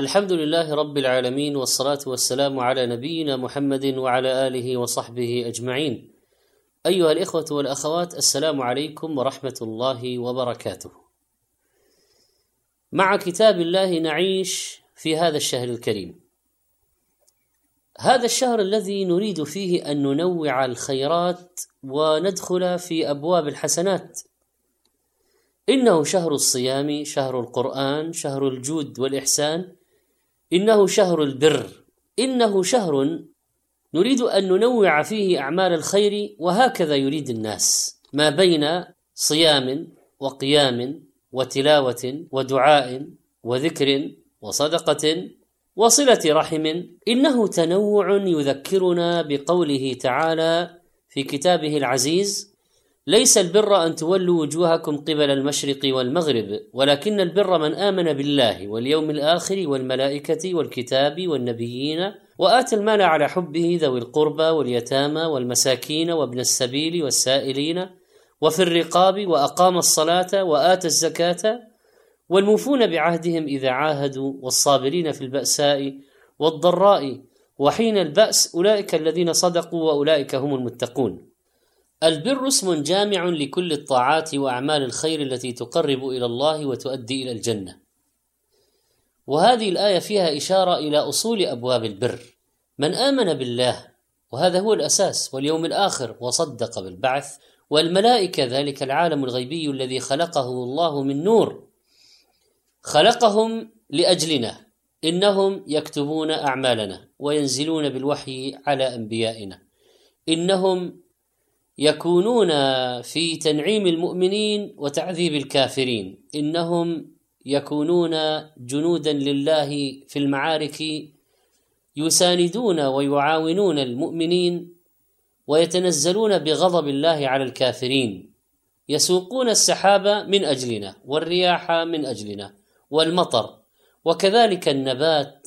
الحمد لله رب العالمين والصلاة والسلام على نبينا محمد وعلى آله وصحبه أجمعين. أيها الإخوة والأخوات السلام عليكم ورحمة الله وبركاته. مع كتاب الله نعيش في هذا الشهر الكريم. هذا الشهر الذي نريد فيه أن ننوع الخيرات وندخل في أبواب الحسنات. إنه شهر الصيام، شهر القرآن، شهر الجود والإحسان. إنه شهر البر. إنه شهر نريد أن ننوع فيه أعمال الخير وهكذا يريد الناس. ما بين صيام وقيام وتلاوة ودعاء وذكر وصدقة وصلة رحم. إنه تنوع يذكرنا بقوله تعالى في كتابه العزيز ليس البر أن تولوا وجوهكم قبل المشرق والمغرب ولكن البر من آمن بالله واليوم الآخر والملائكة والكتاب والنبيين وآتى المال على حبه ذوي القربى واليتامى والمساكين وابن السبيل والسائلين وفي الرقاب وأقام الصلاة وآتى الزكاة والموفون بعهدهم إذا عاهدوا والصابرين في البأساء والضراء وحين البأس أولئك الذين صدقوا وأولئك هم المتقون. البر اسم جامع لكل الطاعات وأعمال الخير التي تقرب إلى الله وتؤدي إلى الجنة. وهذه الآية فيها إشارة إلى أصول أبواب البر. من آمن بالله وهذا هو الأساس واليوم الآخر وصدق بالبعث والملائكة ذلك العالم الغيبي الذي خلقه الله من نور. خلقهم لأجلنا إنهم يكتبون أعمالنا وينزلون بالوحي على أنبيائنا. إنهم يكونون في تنعيم المؤمنين وتعذيب الكافرين. إنهم يكونون جنودا لله في المعارك يساندون ويعاونون المؤمنين ويتنزلون بغضب الله على الكافرين. يسوقون السحاب من أجلنا والرياح من أجلنا والمطر وكذلك النبات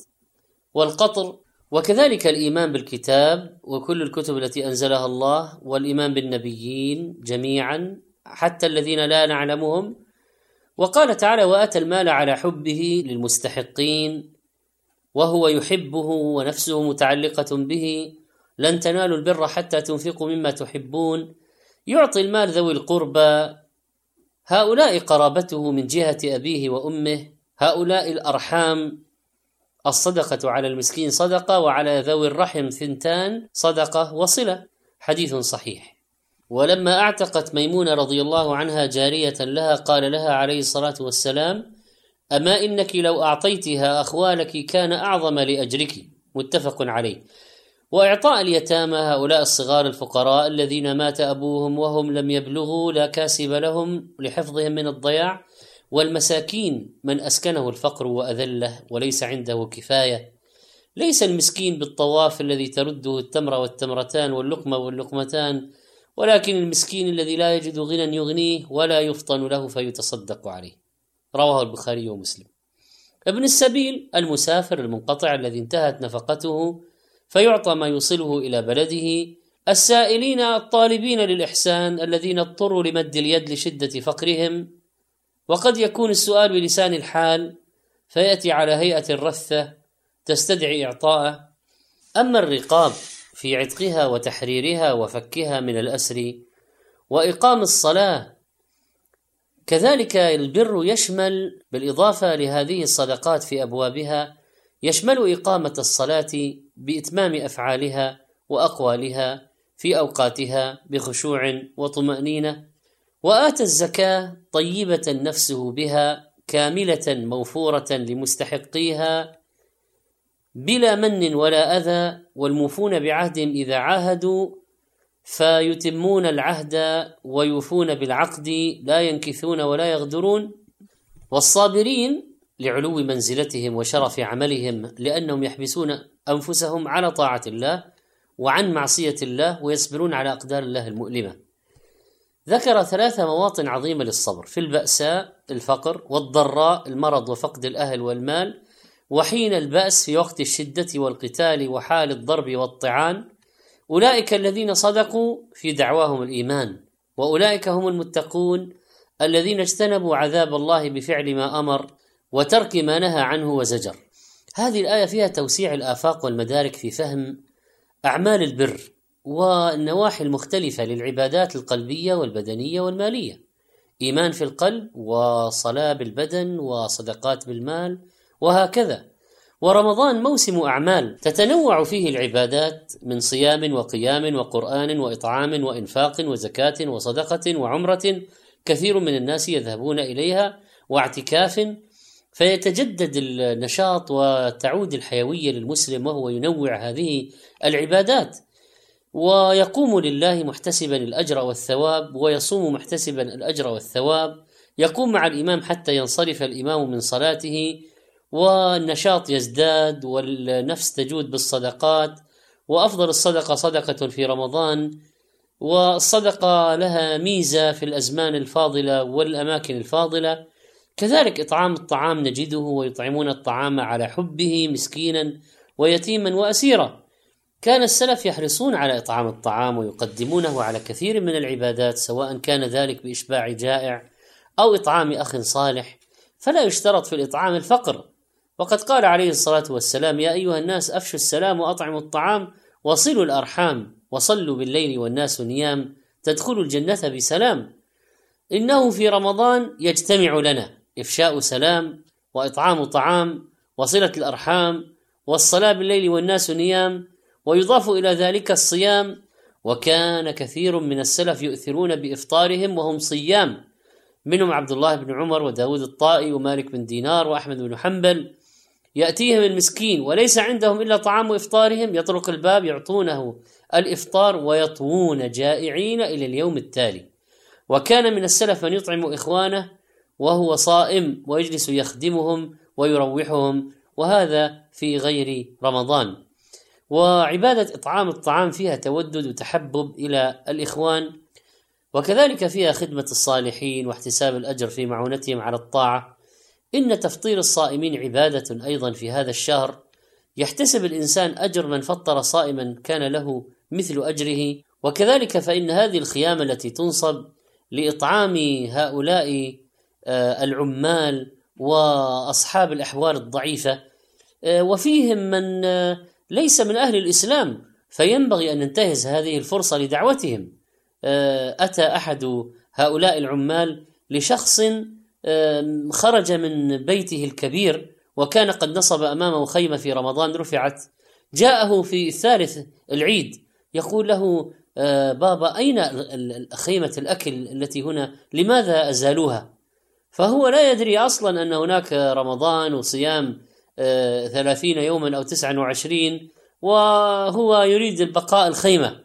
والقطر وكذلك الإيمان بالكتاب وكل الكتب التي أنزلها الله والإيمان بالنبيين جميعا حتى الذين لا نعلمهم. وقال تعالى وآتى المال على حبه للمستحقين وهو يحبه ونفسه متعلقة به. لن تنالوا البر حتى تنفقوا مما تحبون. يعطي المال ذوي القربى. هؤلاء قرابته من جهة أبيه وأمه. هؤلاء الأرحام. الصدقة على المسكين صدقة وعلى ذوي الرحم ثنتان صدقة وصلة. حديث صحيح. ولما أعتقت ميمونة رضي الله عنها جارية لها قال لها عليه الصلاة والسلام أما إنك لو أعطيتها أخوالك كان أعظم لأجرك. متفق عليه. وإعطاء اليتامى هؤلاء الصغار الفقراء الذين مات أبوهم وهم لم يبلغوا لا كاسب لهم لحفظهم من الضياع والمساكين من أسكنه الفقر وأذله وليس عنده كفاية. ليس المسكين بالطواف الذي ترده التمره والتمرتان واللقمه واللقمتان ولكن المسكين الذي لا يجد غنى يغنيه ولا يفطن له فيتصدق عليه. رواه البخاري ومسلم. ابن السبيل المسافر المنقطع الذي انتهت نفقته فيعطى ما يوصله إلى بلده. السائلين الطالبين للإحسان الذين اضطروا لمد اليد لشدة فقرهم وقد يكون السؤال بلسان الحال فيأتي على هيئة الرثة تستدعي إعطاءه. أما الرقاب في عتقها وتحريرها وفكها من الأسر وإقام الصلاة كذلك البر يشمل بالإضافة لهذه الصدقات في أبوابها يشمل إقامة الصلاة بإتمام أفعالها وأقوالها في أوقاتها بخشوع وطمأنينة. وآتى الزكاة طيبة نفسه بها كاملة موفورة لمستحقيها بلا من ولا أذى والموفون بعهدهم إذا عاهدوا فيتمون العهد ويوفون بالعقد لا ينكثون ولا يغدرون. والصابرين لعلو منزلتهم وشرف عملهم لأنهم يحبسون أنفسهم على طاعة الله وعن معصية الله ويصبرون على أقدار الله المؤلمة. ذكر ثلاث مواطن عظيمة للصبر في البأساء الفقر والضراء المرض وفقد الأهل والمال وحين البأس في وقت الشدة والقتال وحال الضرب والطعان أولئك الذين صدقوا في دعواهم الإيمان وأولئك هم المتقون الذين اجتنبوا عذاب الله بفعل ما أمر وترك ما نهى عنه وزجر. هذه الآية فيها توسيع الآفاق والمدارك في فهم أعمال البر. والنواحي المختلفة للعبادات القلبية والبدنية والمالية. إيمان في القلب وصلاة بالبدن وصدقات بالمال وهكذا. ورمضان موسم أعمال تتنوع فيه العبادات من صيام وقيام وقرآن وإطعام وإنفاق وزكاة وصدقة وعمرة كثير من الناس يذهبون إليها واعتكاف. فيتجدد النشاط وتعود الحيوية للمسلم وهو ينوع هذه العبادات. ويقوم لله محتسبا الأجر والثواب ويصوم محتسبا الأجر والثواب. يقوم مع الإمام حتى ينصرف الإمام من صلاته والنشاط يزداد والنفس تجود بالصدقات. وأفضل الصدقة صدقة في رمضان والصدقة لها ميزة في الأزمان الفاضلة والأماكن الفاضلة. كذلك إطعام الطعام نجده ويطعمون الطعام على حبه مسكينا ويتيما وأسيرا. كان السلف يحرصون على إطعام الطعام ويقدمونه على كثير من العبادات سواء كان ذلك بإشباع جائع أو إطعام أخ صالح فلا يشترط في الإطعام الفقر. وقد قال عليه الصلاة والسلام يا أيها الناس أفشوا السلام وأطعموا الطعام وصلوا الأرحام وصلوا بالليل والناس نيام تدخلوا الجنة بسلام. إنه في رمضان يجتمع لنا إفشاء سلام وإطعام طعام وصلة الأرحام والصلاة بالليل والناس نيام ويضاف إلى ذلك الصيام وكان كثير من السلف يؤثرون بإفطارهم وهم صيام. منهم عبد الله بن عمر وداود الطائي ومالك بن دينار وأحمد بن حنبل. يأتيهم المسكين وليس عندهم إلا طعام إفطارهم. يطرق الباب يعطونه الإفطار ويطوون جائعين إلى اليوم التالي. وكان من السلف من يطعم إخوانه وهو صائم ويجلس يخدمهم ويروحهم وهذا في غير رمضان. وعبادة إطعام الطعام فيها تودد وتحبب إلى الإخوان وكذلك فيها خدمة الصالحين واحتساب الأجر في معونتهم على الطاعة. إن تفطير الصائمين عبادة أيضا في هذا الشهر. يحتسب الإنسان أجر من فطر صائما كان له مثل أجره. وكذلك فإن هذه الخيام التي تنصب لإطعام هؤلاء آه، العمال وأصحاب الأحوال الضعيفة آه، وفيهم من آه، ليس من أهل الإسلام فينبغي أن ننتهز هذه الفرصة لدعوتهم. أتى أحد هؤلاء العمال لشخص خرج من بيته الكبير وكان قد نصب أمامه خيمة في رمضان رفعت. جاءه في الثالث العيد يقول له بابا أين خيمة الأكل التي هنا؟ لماذا أزالوها؟ فهو لا يدري أصلا أن هناك رمضان وصيام آه، ثلاثين يوما أو تسعا وعشرين وهو يريد البقاء الخيمة.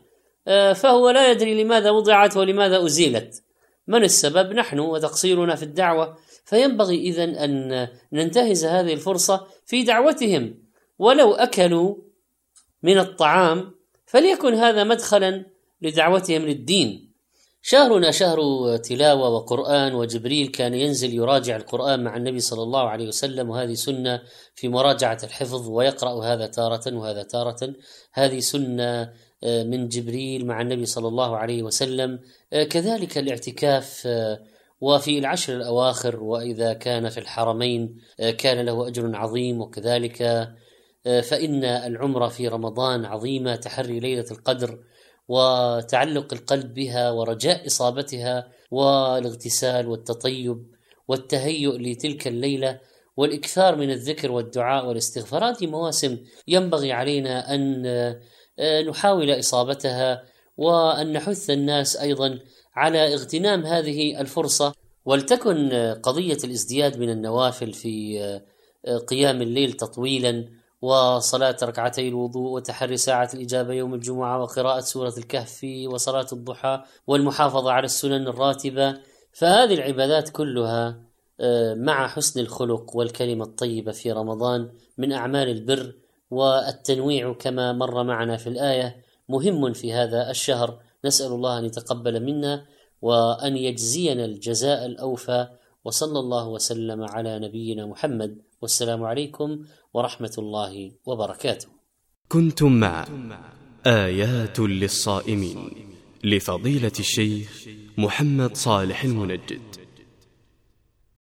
آه، فهو لا يدري لماذا وضعت ولماذا أزيلت. من السبب؟ نحن وتقصيرنا في الدعوة. فينبغي اذا أن ننتهز هذه الفرصة في دعوتهم. ولو أكلوا من الطعام فليكن هذا مدخلا لدعوتهم للدين. شهرنا شهر تلاوة وقرآن وجبريل كان ينزل يراجع القرآن مع النبي صلى الله عليه وسلم وهذه سنة في مراجعة الحفظ ويقرأ هذا تارة وهذا تارة. هذه سنة آه، من جبريل مع النبي صلى الله عليه وسلم. آه، كذلك الاعتكاف آه، وفي العشر الأواخر وإذا كان في الحرمين كان له أجر عظيم. وكذلك فإن العمرة في رمضان عظيمة تحري ليلة القدر. وتعلق القلب بها ورجاء إصابتها والاغتسال والتطيب والتهيؤ لتلك الليلة والإكثار من الذكر والدعاء والاستغفار. هذه مواسم ينبغي علينا أن آه، نحاول إصابتها وأن نحث الناس أيضا على اغتنام هذه الفرصة. ولتكن قضية الازدياد من النوافل في آه، قيام الليل تطويلا وصلاة ركعتي الوضوء وتحري ساعة الإجابة يوم الجمعة وقراءة سورة الكهف وصلاة الضحى والمحافظة على السنن الراتبة. فهذه العبادات كلها آه، مع حسن الخلق والكلمة الطيبة في رمضان من أعمال البر. والتنويع كما مر معنا في الآية مهم في هذا الشهر. نسأل الله أن يتقبل منا وأن يجزينا الجزاء الأوفى وصلى الله وسلم على نبينا محمد والسلام عليكم ورحمة الله وبركاته. كنتم مع آيات للصائمين لفضيلة الشيخ محمد صالح المنجد.